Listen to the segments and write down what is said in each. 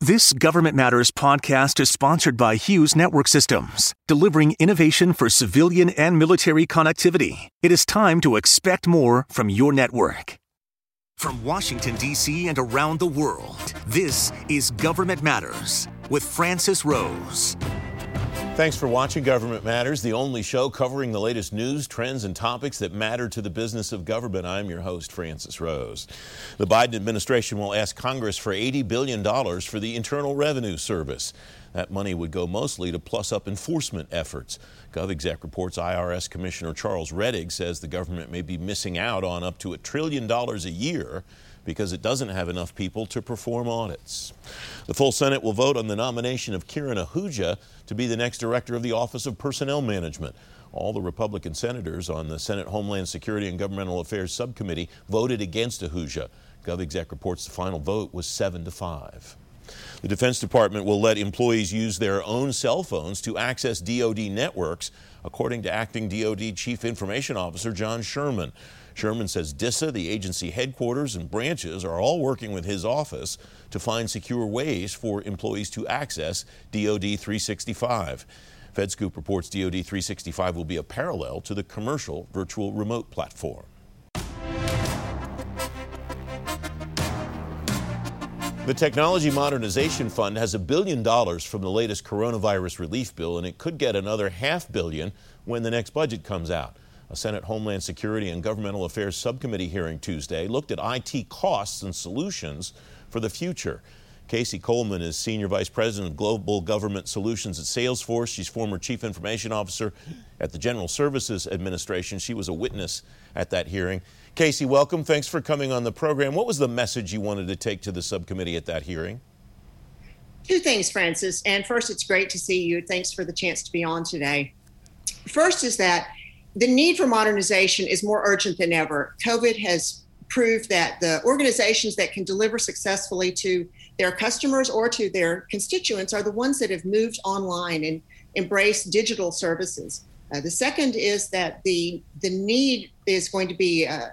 This Government Matters podcast is sponsored by Hughes Network Systems, delivering innovation for civilian and military connectivity. It is time to expect more from your network. From Washington, D.C. and around the world, this is Government Matters with Francis Rose. Thanks for watching Government Matters, the only show covering the latest news, trends, and topics that matter to the business of government. I'm your host, Francis Rose. The Biden administration will ask Congress for $80 billion for the Internal Revenue Service. That money would go mostly to plus up enforcement efforts. GovExec reports IRS Commissioner Charles Rettig says the government may be missing out on up to a trillion dollars a year because it doesn't have enough people to perform audits. The full Senate will vote on the nomination of Kiran Ahuja to be the next director of the Office of Personnel Management. All the Republican senators on the Senate Homeland Security and Governmental Affairs Subcommittee voted against Ahuja. GovExec reports the final vote was 7 to 5. The Defense Department will let employees use their own cell phones to access DoD networks, according to acting DoD Chief Information Officer John Sherman. Sherman says DISA, the agency headquarters and branches, are all working with his office to find secure ways for employees to access DoD 365. FedScoop reports DoD 365 will be a parallel to the commercial virtual remote platform. The Technology Modernization Fund has a billion dollars from the latest coronavirus relief bill, and it could get another half billion when the next budget comes out. A Senate Homeland Security and Governmental Affairs Subcommittee hearing Tuesday looked at IT costs and solutions for the future. Casey Coleman is Senior Vice President of Global Government Solutions at Salesforce. She's former Chief Information Officer at the General Services Administration. She was a witness at that hearing. Casey, welcome. Thanks for coming on the program. What was the message you wanted to take to the subcommittee at that hearing? Two things, Francis. And first, it's great to see you. Thanks for the chance to be on today. First is that the need for modernization is more urgent than ever. COVID has proved that the organizations that can deliver successfully to their customers or to their constituents are the ones that have moved online and embraced digital services. Uh, the second is that the the need is going to be uh,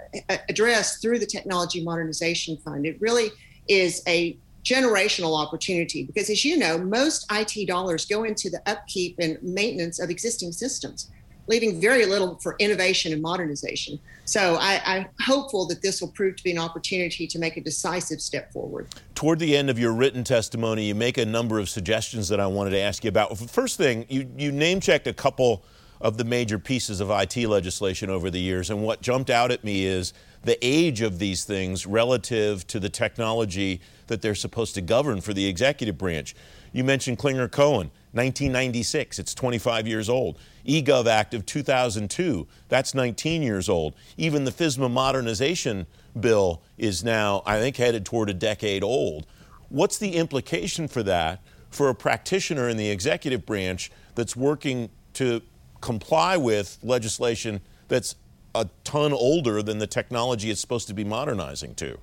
addressed through the Technology Modernization Fund. It really is a generational opportunity because, as you know, most IT dollars go into the upkeep and maintenance of existing systems leaving very little for innovation and modernization. So I, am hopeful that this will prove to be an opportunity to make a decisive step forward. Toward the end of your written testimony, you make a number of suggestions that I wanted to ask you about. First thing, you, you name checked a couple of the major pieces of IT legislation over the years, and what jumped out at me is the age of these things relative to the technology that they're supposed to govern for the executive branch. You mentioned Clinger Cohen, 1996, it's 25 years old. eGov Act of 2002, that's 19 years old. Even the FISMA modernization bill is now, I think, headed toward a decade old. What's the implication for that for a practitioner in the executive branch that's working to comply with legislation that's a ton older than the technology it's supposed to be modernizing to?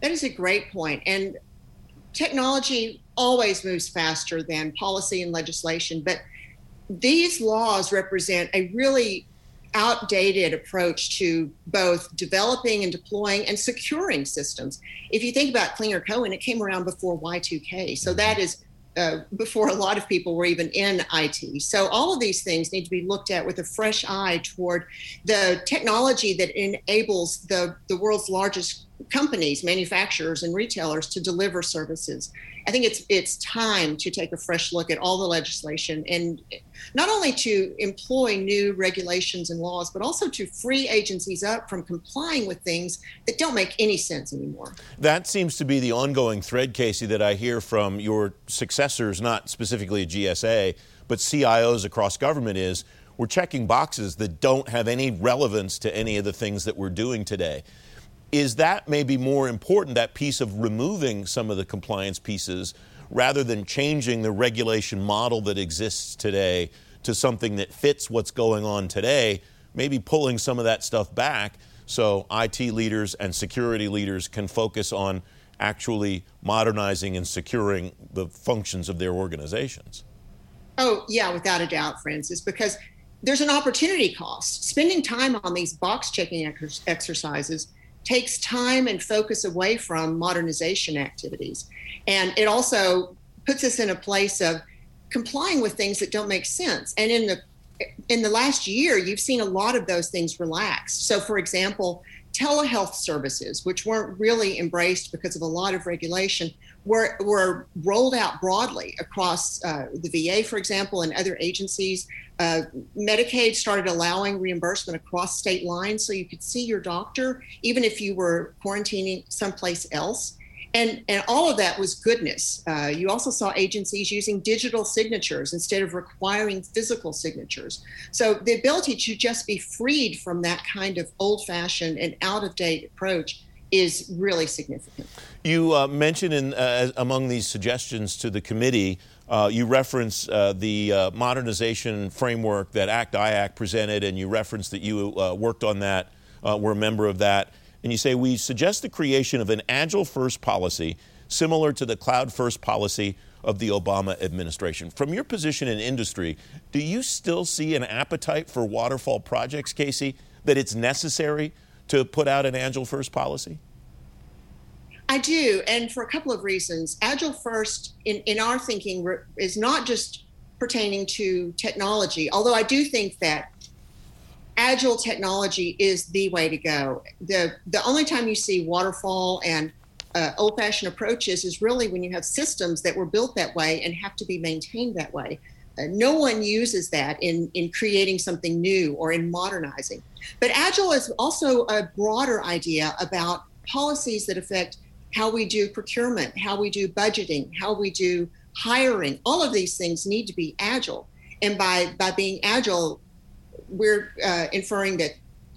That is a great point. And technology always moves faster than policy and legislation, but these laws represent a really outdated approach to both developing and deploying and securing systems. If you think about Clinger Cohen, it came around before Y2K. So that is uh, before a lot of people were even in IT. So all of these things need to be looked at with a fresh eye toward the technology that enables the, the world's largest companies, manufacturers, and retailers to deliver services. I think it's it's time to take a fresh look at all the legislation and not only to employ new regulations and laws, but also to free agencies up from complying with things that don't make any sense anymore. That seems to be the ongoing thread, Casey, that I hear from your successors, not specifically GSA, but CIOs across government is we're checking boxes that don't have any relevance to any of the things that we're doing today is that maybe more important, that piece of removing some of the compliance pieces rather than changing the regulation model that exists today to something that fits what's going on today, maybe pulling some of that stuff back so IT leaders and security leaders can focus on actually modernizing and securing the functions of their organizations. Oh, yeah, without a doubt, Francis, because there's an opportunity cost. Spending time on these box checking exercises takes time and focus away from modernization activities. And it also puts us in a place of complying with things that don't make sense. And in the in the last year, you've seen a lot of those things relaxed. So, for example, telehealth services, which weren't really embraced because of a lot of regulation, were, were rolled out broadly across uh, the VA, for example, and other agencies. Uh, Medicaid started allowing reimbursement across state lines so you could see your doctor even if you were quarantining someplace else and and all of that was goodness. Uh, you also saw agencies using digital signatures instead of requiring physical signatures. So the ability to just be freed from that kind of old-fashioned and out-of-date approach is really significant. You uh, mentioned in uh, among these suggestions to the committee. Uh, you reference uh, the uh, modernization framework that ACT IAC presented, and you reference that you worked on that, were a member of that and you say, We suggest the creation of an agile first policy similar to the cloud first policy of the Obama administration. From your position in industry, do you still see an appetite for waterfall projects, Casey, that it's necessary to put out an agile first policy? I do, and for a couple of reasons. Agile first, in, in our thinking, is not just pertaining to technology, although I do think that agile technology is the way to go. The the only time you see waterfall and uh, old-fashioned approaches is really when you have systems that were built that way and have to be maintained that way. Uh, no one uses that in in creating something new or in modernizing. But agile is also a broader idea about policies that affect how we do procurement, how we do budgeting, how we do hiring. All of these things need to be agile. And by by being agile, we're uh, inferring that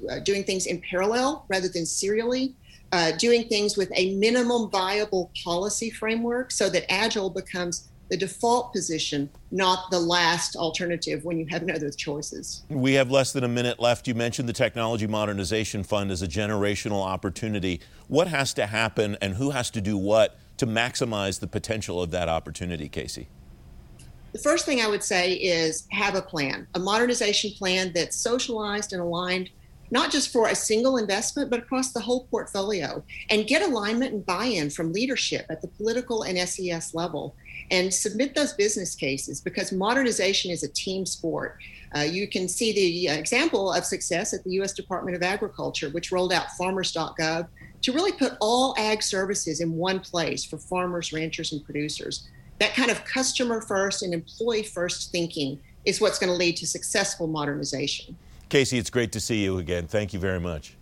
uh, doing things in parallel rather than serially, uh, doing things with a minimum viable policy framework so that agile becomes the default position, not the last alternative when you have no other choices. We have less than a minute left. You mentioned the Technology Modernization Fund as a generational opportunity. What has to happen and who has to do what to maximize the potential of that opportunity, Casey? The first thing I would say is have a plan, a modernization plan that's socialized and aligned, not just for a single investment, but across the whole portfolio, and get alignment and buy in from leadership at the political and SES level. And submit those business cases because modernization is a team sport. Uh, you can see the example of success at the U.S. Department of Agriculture, which rolled out farmers.gov to really put all ag services in one place for farmers, ranchers, and producers that kind of customer first and employee first thinking is what's going to lead to successful modernization. Casey, it's great to see you again. Thank you very much.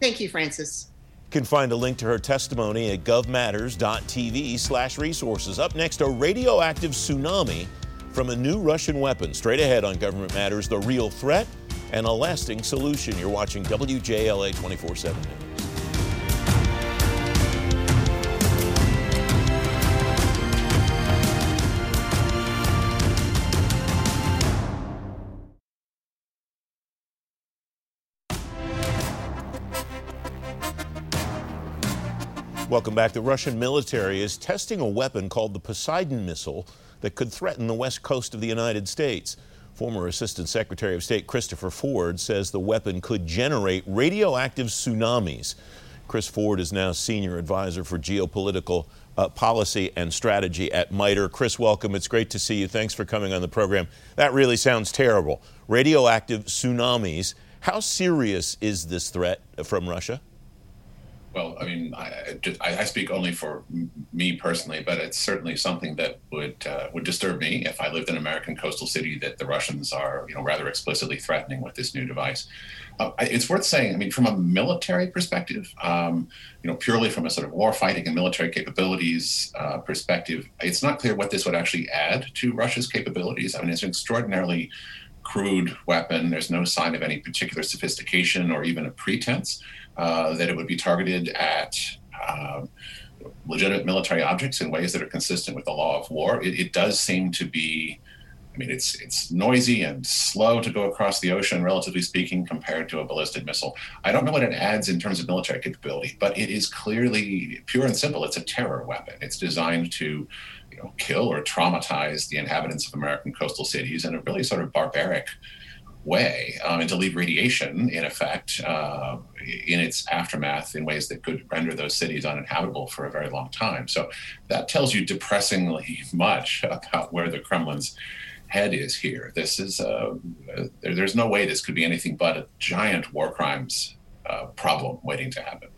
Thank you, Francis. Can find a link to her testimony at govmatters.tv slash resources. Up next, a radioactive tsunami from a new Russian weapon. Straight ahead on Government Matters, the real threat and a lasting solution. You're watching WJLA 24 7 Welcome back. The Russian military is testing a weapon called the Poseidon missile that could threaten the west coast of the United States. Former Assistant Secretary of State Christopher Ford says the weapon could generate radioactive tsunamis. Chris Ford is now Senior Advisor for Geopolitical uh, Policy and Strategy at MITRE. Chris, welcome. It's great to see you. Thanks for coming on the program. That really sounds terrible. Radioactive tsunamis. How serious is this threat from Russia? Well, I mean, I, I, speak only for me personally, but it's certainly something that would uh, would disturb me if I lived in an American coastal city that the Russians are, you know, rather explicitly threatening with this new device. Uh, it's worth saying, I mean, from a military perspective, um, you know, purely from a sort of war fighting and military capabilities uh, perspective, it's not clear what this would actually add to Russia's capabilities. I mean, it's an extraordinarily crude weapon. There's no sign of any particular sophistication or even a pretense. Uh, that it would be targeted at um, legitimate military objects in ways that are consistent with the law of war. It, it, does seem to be, I mean, it's it's noisy and slow to go across the ocean, relatively speaking, compared to a ballistic missile. I don't know what it adds in terms of military capability, but it is clearly pure and simple. It's a terror weapon. It's designed to, know, kill or traumatize the inhabitants of American coastal cities in a really sort of barbaric way um, and to leave radiation in effect uh, in its aftermath in ways that could render those cities uninhabitable for a very long time. So that tells you depressingly much about where the Kremlin's head is here. This is uh, there, there's no way this could be anything but a giant war crimes uh, problem waiting to happen.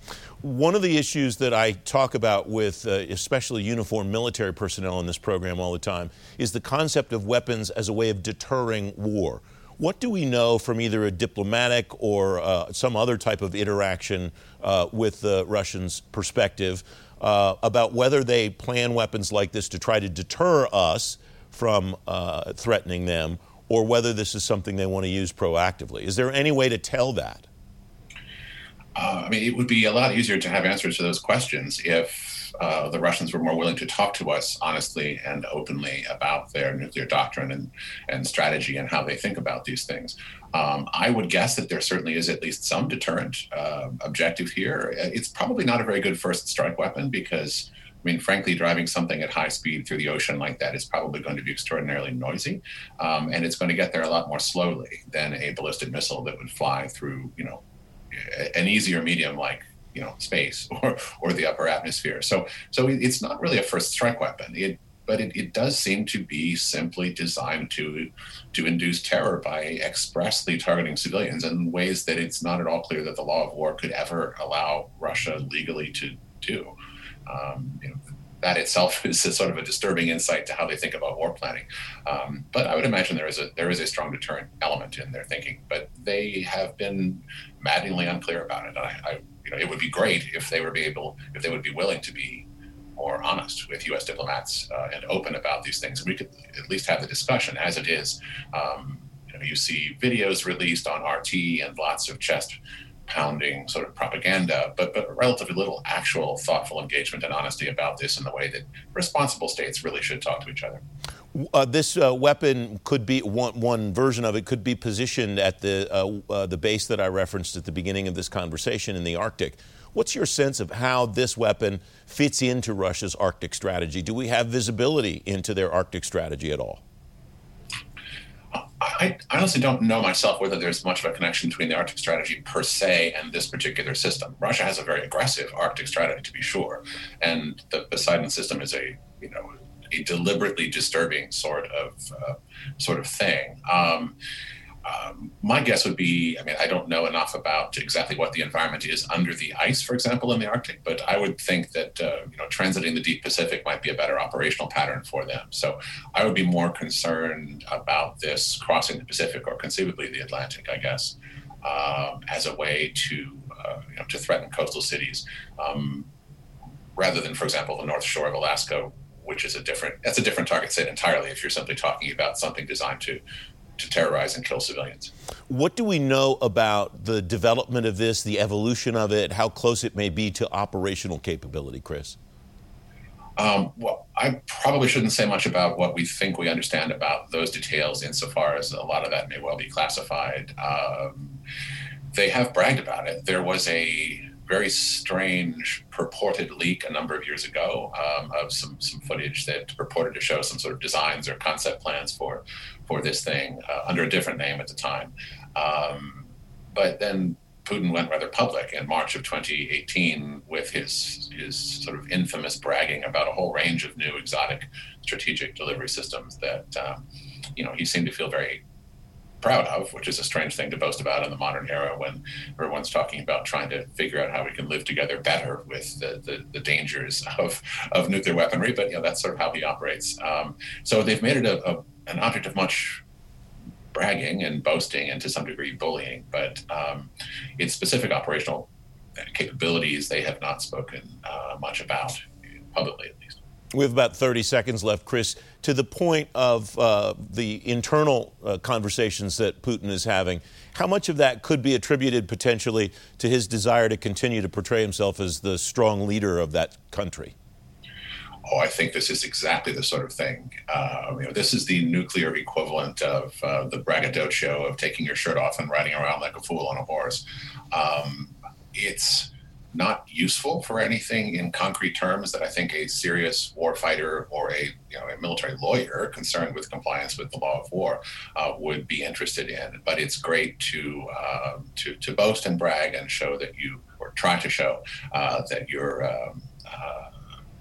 One of the issues that I talk about with uh, especially uniformed military personnel in this program all the time is the concept of weapons as a way of deterring war. What do we know from either a diplomatic or uh, some other type of interaction uh, with the Russians' perspective uh, about whether they plan weapons like this to try to deter us from uh, threatening them or whether this is something they want to use proactively? Is there any way to tell that? Uh, I mean, it would be a lot easier to have answers to those questions if uh, the Russians were more willing to talk to us honestly and openly about their nuclear doctrine and, and strategy and how they think about these things. Um, I would guess that there certainly is at least some deterrent uh, objective here. It's probably not a very good first strike weapon because, I mean, frankly, driving something at high speed through the ocean like that is probably going to be extraordinarily noisy, um, and it's going to get there a lot more slowly than a ballistic missile that would fly through, you know, an easier medium like you know space or or the upper atmosphere. So so it's not really a first strike weapon. It but it, it does seem to be simply designed to to induce terror by expressly targeting civilians in ways that it's not at all clear that the law of war could ever allow Russia legally to do. Um, you know, that itself is sort of a disturbing insight to how they think about war planning. Um, but I would imagine there is a there is a strong deterrent element in their thinking. But they have been maddeningly unclear about it. I, I, you know, it would be great if they would be able, if they would be willing to be more honest with U.S. diplomats uh, and open about these things. We could at least have the discussion. As it is, um, you know, you see videos released on RT and lots of chest pounding sort of propaganda, but but relatively little actual thoughtful engagement and honesty about this in the way that responsible states really should talk to each other. Uh, this uh, weapon could be one, one version of it could be positioned at the uh, uh, the base that I referenced at the beginning of this conversation in the Arctic. What's your sense of how this weapon fits into Russia's Arctic strategy? Do we have visibility into their Arctic strategy at all? I, I honestly don't know myself whether there's much of a connection between the Arctic strategy per se and this particular system. Russia has a very aggressive Arctic strategy, to be sure, and the Poseidon system is a you know a deliberately disturbing sort of uh, sort of thing. Um, um, my guess would be I mean, I don't know enough about exactly what the environment is under the ice, for example, in the Arctic, but I would think that, uh, you know, transiting the deep Pacific might be a better operational pattern for them. So I would be more concerned about this crossing the Pacific or conceivably the Atlantic, I guess, um, as a way to, uh, you know, to threaten coastal cities. Um, rather than, for example, the North Shore of Alaska, which is a different that's a different target set entirely if you're simply talking about something designed to to terrorize and kill civilians. What do we know about the development of this, the evolution of it, how close it may be to operational capability, Chris? Um, well, I probably shouldn't say much about what we think we understand about those details, insofar as a lot of that may well be classified. Um, they have bragged about it. There was a very strange purported leak a number of years ago um, of some some footage that purported to show some sort of designs or concept plans for for this thing uh, under a different name at the time. Um, but then Putin went rather public in March of 2018 with his his sort of infamous bragging about a whole range of new exotic strategic delivery systems that um, you know he seemed to feel very proud of, which is a strange thing to boast about in the modern era when everyone's talking about trying to figure out how we can live together better with the, the, the dangers of, of nuclear weaponry. But you know, that's sort of how he operates. Um, so they've made it a, a, an object of much bragging and boasting and to some degree bullying. But um, its specific operational capabilities, they have not spoken uh, much about publicly, at least. We have about 30 seconds left, Chris. To the point of uh, the internal uh, conversations that Putin is having, how much of that could be attributed potentially to his desire to continue to portray himself as the strong leader of that country? Oh, I think this is exactly the sort of thing. Uh, you know, this is the nuclear equivalent of uh, the braggadocio of taking your shirt off and riding around like a fool on a horse. Um, it's not useful for anything in concrete terms that I think a serious warfighter or a you know a military lawyer concerned with compliance with the law of war uh, would be interested in. But it's great to uh, to to boast and brag and show that you or try to show uh, that you're. Um, uh,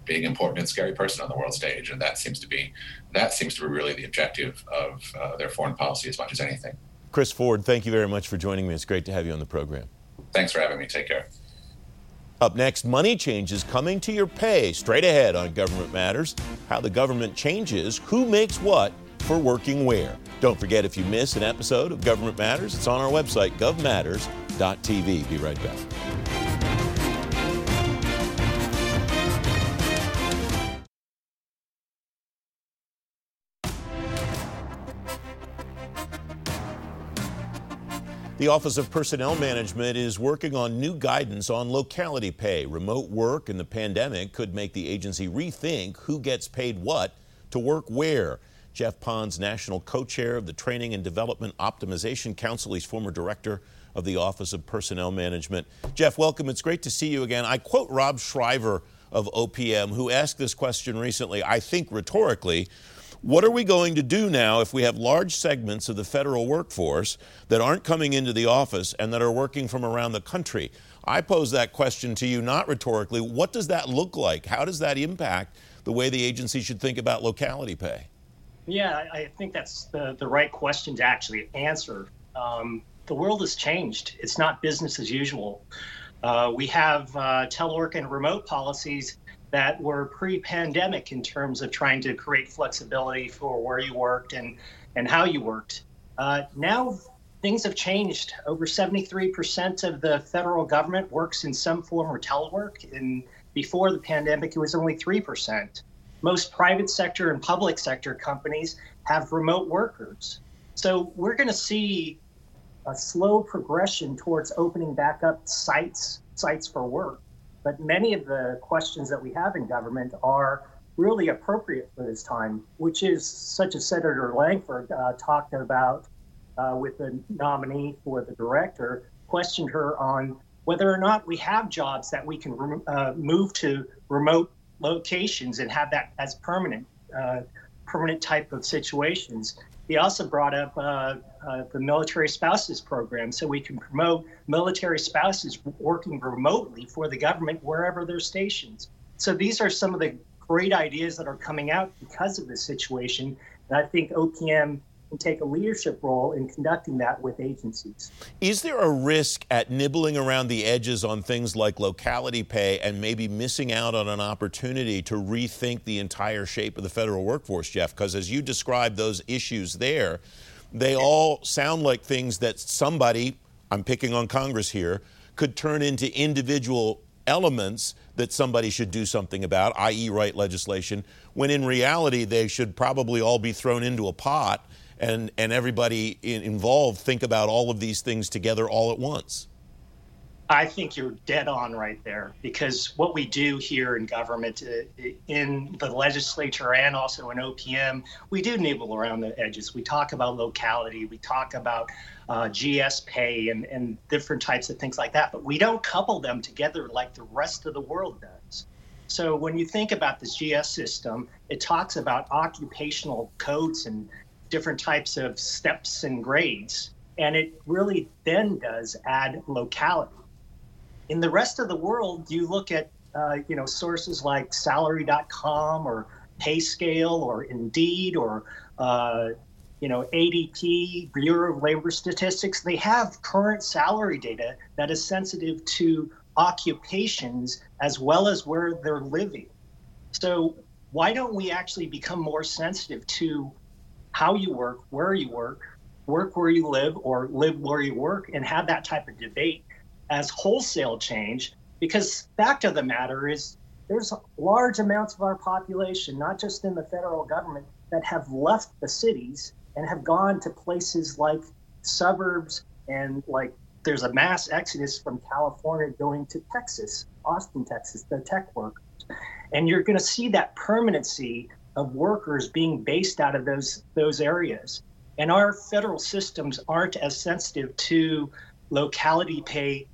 big, important, and scary person on the world stage, and that seems to be that seems to be really the objective of uh, their foreign policy as much as anything. Chris Ford, thank you very much for joining me. It's great to have you on the program. Thanks for having me. Take care. Up next, money changes coming to your pay. Straight ahead on Government Matters, how the government changes who makes what for working where. Don't forget, if you miss an episode of Government Matters, it's on our website, govmatters.tv. Be right back. The Office of Personnel Management is working on new guidance on locality pay. Remote work and the pandemic could make the agency rethink who gets paid what to work where. Jeff Pon's, national co chair of the Training and Development Optimization Council. He's former director of the Office of Personnel Management. Jeff, welcome. It's great to see you again. I quote Rob Shriver of OPM, who asked this question recently, I think rhetorically what are we going to do now if we have large segments of the federal workforce that aren't coming into the office and that are working from around the country? I pose that question to you not rhetorically. What does that look like? How does that impact the way the agency should think about locality pay? Yeah, I think that's the, the right question to actually answer. Um, the world has changed. It's not business as usual. Uh, we have uh, telework and remote policies that were pre-pandemic in terms of trying to create flexibility for where you worked and and how you worked. Uh, now things have changed. Over 73% of the federal government works in some form of telework, and before the pandemic, it was only 3%. Most private sector and public sector companies have remote workers. So we're going to see a slow progression towards opening back up sites sites for work. But many of the questions that we have in government are really appropriate for this time, which is such as Senator Lankford uh, talked about uh, with the nominee for the director, questioned her on whether or not we have jobs that we can uh, move to remote locations and have that as permanent, uh, permanent type of situations. He also brought up uh, uh, the military spouses program so we can promote military spouses working remotely for the government wherever they're stationed. So these are some of the great ideas that are coming out because of this situation. And I think OPM can take a leadership role in conducting that with agencies. Is there a risk at nibbling around the edges on things like locality pay and maybe missing out on an opportunity to rethink the entire shape of the federal workforce, Jeff? Because as you described those issues there, they all sound like things that somebody, I'm picking on Congress here, could turn into individual elements that somebody should do something about, i.e., write legislation, when in reality they should probably all be thrown into a pot and, and everybody involved think about all of these things together all at once? I think you're dead on right there because what we do here in government, uh, in the legislature and also in OPM, we do nibble around the edges. We talk about locality, we talk about uh, GS pay and, and different types of things like that, but we don't couple them together like the rest of the world does. So when you think about the GS system, it talks about occupational codes and different types of steps and grades. And it really then does add locality. In the rest of the world, you look at uh, you know sources like salary.com or PayScale or Indeed or uh, you know ADP, Bureau of Labor Statistics. They have current salary data that is sensitive to occupations as well as where they're living. So why don't we actually become more sensitive to how you work, where you work, work where you live, or live where you work, and have that type of debate as wholesale change. Because fact of the matter is, there's large amounts of our population, not just in the federal government, that have left the cities and have gone to places like suburbs and like there's a mass exodus from California going to Texas, Austin, Texas, the tech workers. And you're going to see that permanency of workers being based out of those those areas. And our federal systems aren't as sensitive to locality pay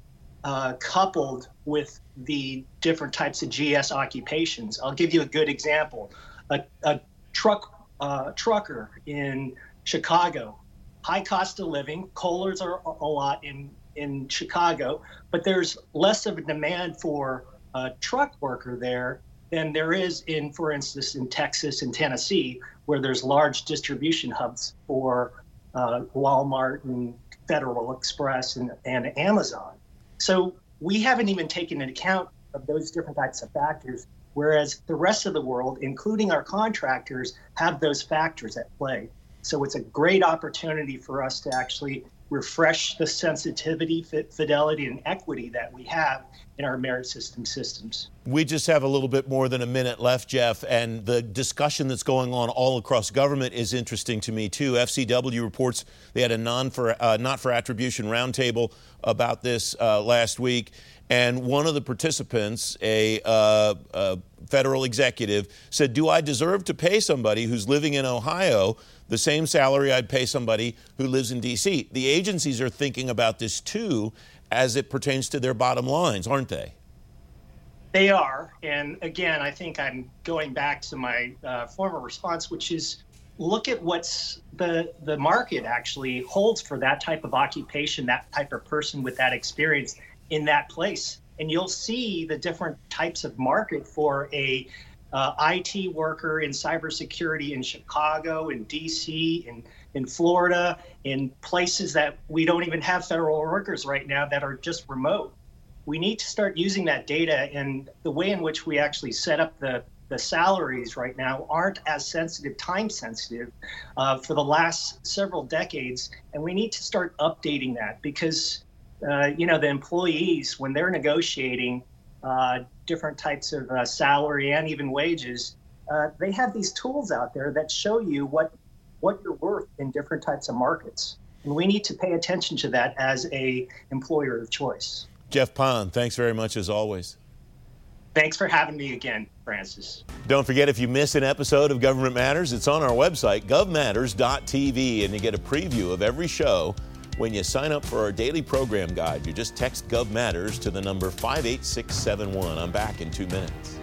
uh, coupled with the different types of GS occupations. I'll give you a good example. A, a truck uh, trucker in Chicago, high cost of living. Kohlers are a lot in in Chicago, but there's less of a demand for a truck worker there than there is in, for instance, in Texas and Tennessee, where there's large distribution hubs for uh, Walmart and Federal Express and, and Amazon. So we haven't even taken into account of those different types of factors, whereas the rest of the world, including our contractors, have those factors at play. So it's a great opportunity for us to actually refresh the sensitivity, fidelity, and equity that we have in our merit system systems. We just have a little bit more than a minute left, Jeff, and the discussion that's going on all across government is interesting to me too. FCW reports they had a non for uh, not for attribution roundtable about this uh, last week, and one of the participants, a, uh, a federal executive, said, "Do I deserve to pay somebody who's living in Ohio?" the same salary I'd pay somebody who lives in D.C. The agencies are thinking about this too as it pertains to their bottom lines, aren't they? They are. And again, I think I'm going back to my uh, former response, which is look at what's the the market actually holds for that type of occupation, that type of person with that experience in that place. And you'll see the different types of market for a uh, IT worker in cybersecurity in Chicago, in DC, in in Florida, in places that we don't even have federal workers right now that are just remote. We need to start using that data, and the way in which we actually set up the the salaries right now aren't as sensitive, time sensitive, uh, for the last several decades, and we need to start updating that because, uh, you know, the employees when they're negotiating uh, different types of uh, salary and even wages, uh, they have these tools out there that show you what what you're worth in different types of markets. And we need to pay attention to that as a employer of choice. Jeff Pon, thanks very much as always. Thanks for having me again, Francis. Don't forget if you miss an episode of Government Matters, it's on our website, govmatters.tv, and you get a preview of every show when you sign up for our daily program guide. You just text Gov Matters to the number 58671. I'm back in two minutes.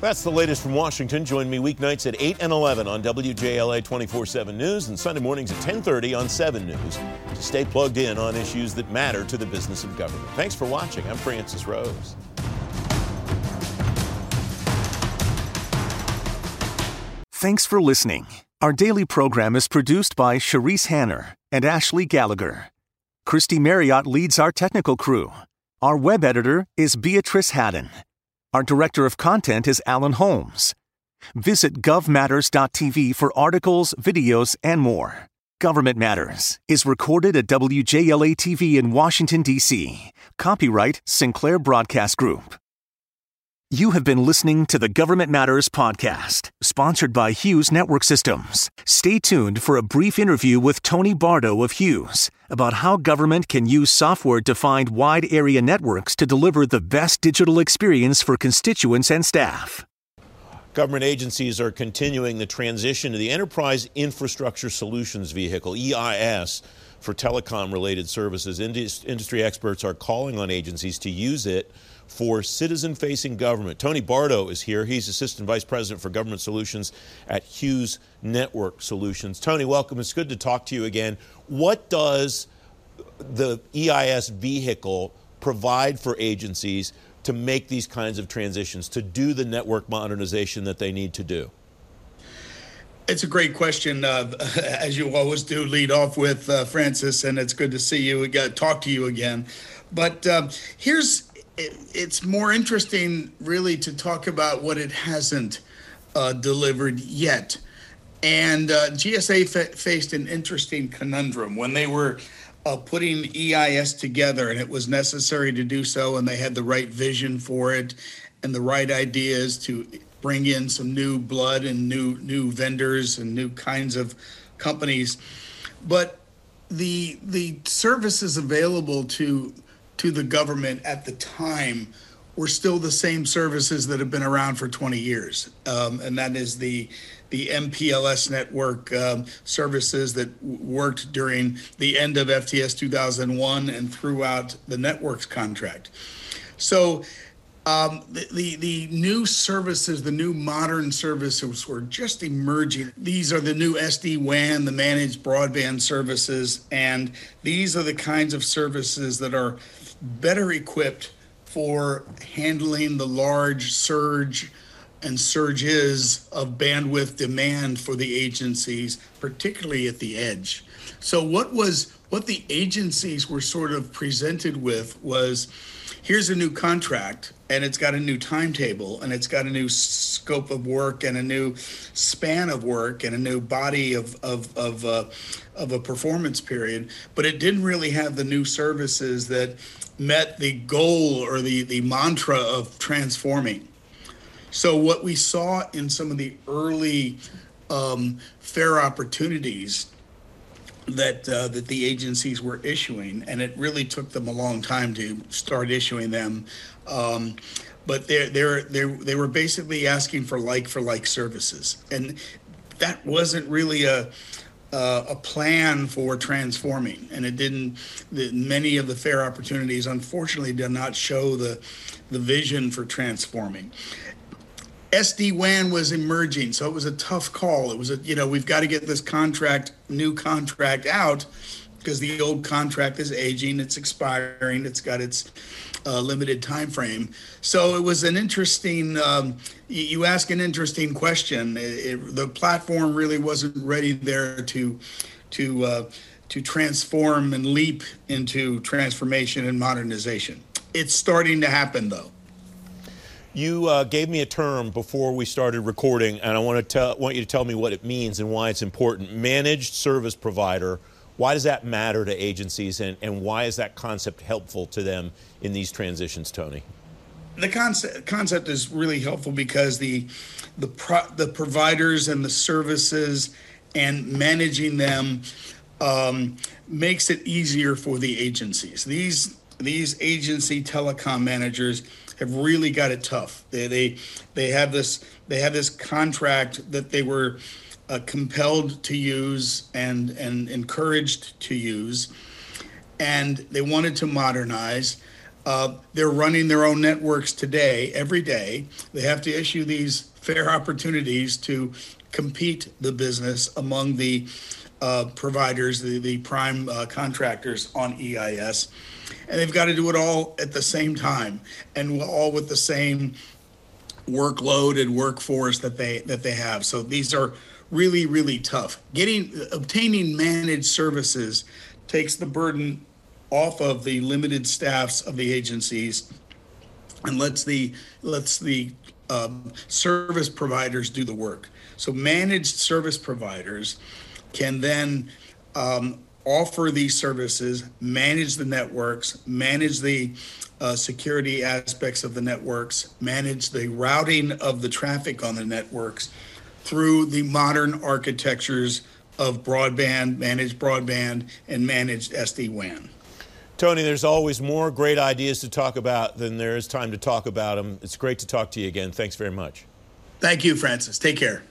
That's the latest from Washington. Join me weeknights at 8 and 11 on WJLA 24-7 News and Sunday mornings at 10.30 on 7 News to stay plugged in on issues that matter to the business of government. Thanks for watching. I'm Francis Rose. Thanks for listening. Our daily program is produced by Sharice Hanner and Ashley Gallagher. Christy Marriott leads our technical crew. Our web editor is Beatrice Haddon. Our director of content is Alan Holmes. Visit govmatters.tv for articles, videos, and more. Government Matters is recorded at WJLA TV in Washington, D.C. Copyright Sinclair Broadcast Group. You have been listening to the Government Matters podcast, sponsored by Hughes Network Systems. Stay tuned for a brief interview with Tony Bardo of Hughes about how government can use software defined wide area networks to deliver the best digital experience for constituents and staff. Government agencies are continuing the transition to the Enterprise Infrastructure Solutions Vehicle, EIS, for telecom related services. Industry experts are calling on agencies to use it for citizen facing government. Tony Bardo is here. He's Assistant Vice President for Government Solutions at Hughes Network Solutions. Tony, welcome. It's good to talk to you again. What does the EIS vehicle provide for agencies to make these kinds of transitions, to do the network modernization that they need to do? It's a great question, uh, as you always do. Lead off with uh, Francis, and it's good to see you. We got to Talk to you again. But uh, here's it, it's more interesting, really, to talk about what it hasn't uh, delivered yet. And uh, GSA fa- faced an interesting conundrum when they were uh, putting EIS together, and it was necessary to do so, and they had the right vision for it and the right ideas to bring in some new blood and new new vendors and new kinds of companies. But the the services available to to the government at the time were still the same services that have been around for 20 years, um, and that is the the MPLS network um, services that worked during the end of FTS 2001 and throughout the Networx contract. So. Um, the, the, the new services, the new modern services were just emerging. These are the new SD WAN, the managed broadband services, and these are the kinds of services that are better equipped for handling the large surge and surges of bandwidth demand for the agencies, particularly at the edge. So what was what the agencies were sort of presented with was here's a new contract and it's got a new timetable and it's got a new scope of work and a new span of work and a new body of of of, uh, of a performance period. But it didn't really have the new services that met the goal or the the mantra of transforming. So what we saw in some of the early um, fair opportunities that uh, that the agencies were issuing, and it really took them a long time to start issuing them. Um, but they they they they were basically asking for like for like services, and that wasn't really a uh, a plan for transforming, and it didn't. The, many of the fair opportunities, unfortunately, did not show the the vision for transforming. SD WAN was emerging, so it was a tough call. It was a, you know, we've got to get this contract, new contract out because the old contract is aging, it's expiring, it's got its uh, limited time frame. So it was an interesting. Um, you ask an interesting question. It, it, the platform really wasn't ready there to to uh, to transform and leap into transformation and modernization. It's starting to happen though. You uh, gave me a term before we started recording, and I want to tell, want you to tell me what it means and why it's important. Managed service provider. Why does that matter to agencies, and, and why is that concept helpful to them in these transitions, Tony? The concept concept is really helpful because the the pro, the providers and the services and managing them um, makes it easier for the agencies. These these agency telecom managers have really got it tough. They they they have this they have this contract that they were uh, compelled to use and and encouraged to use, and they wanted to modernize. Uh, they're running their own networks today, every day. They have to issue these fair opportunities to compete the business among the uh, providers, the, the prime uh, contractors on EIS and they've got to do it all at the same time and all with the same workload and workforce that they that they have. So these are really really tough. Getting obtaining managed services takes the burden off of the limited staffs of the agencies and lets the lets the um, service providers do the work. So managed service providers can then um, offer these services, manage the networks, manage the uh, security aspects of the networks, manage the routing of the traffic on the networks through the modern architectures of broadband, managed broadband, and managed SD WAN. Tony, there's always more great ideas to talk about than there is time to talk about them. It's great to talk to you again. Thanks very much. Thank you, Francis. Take care.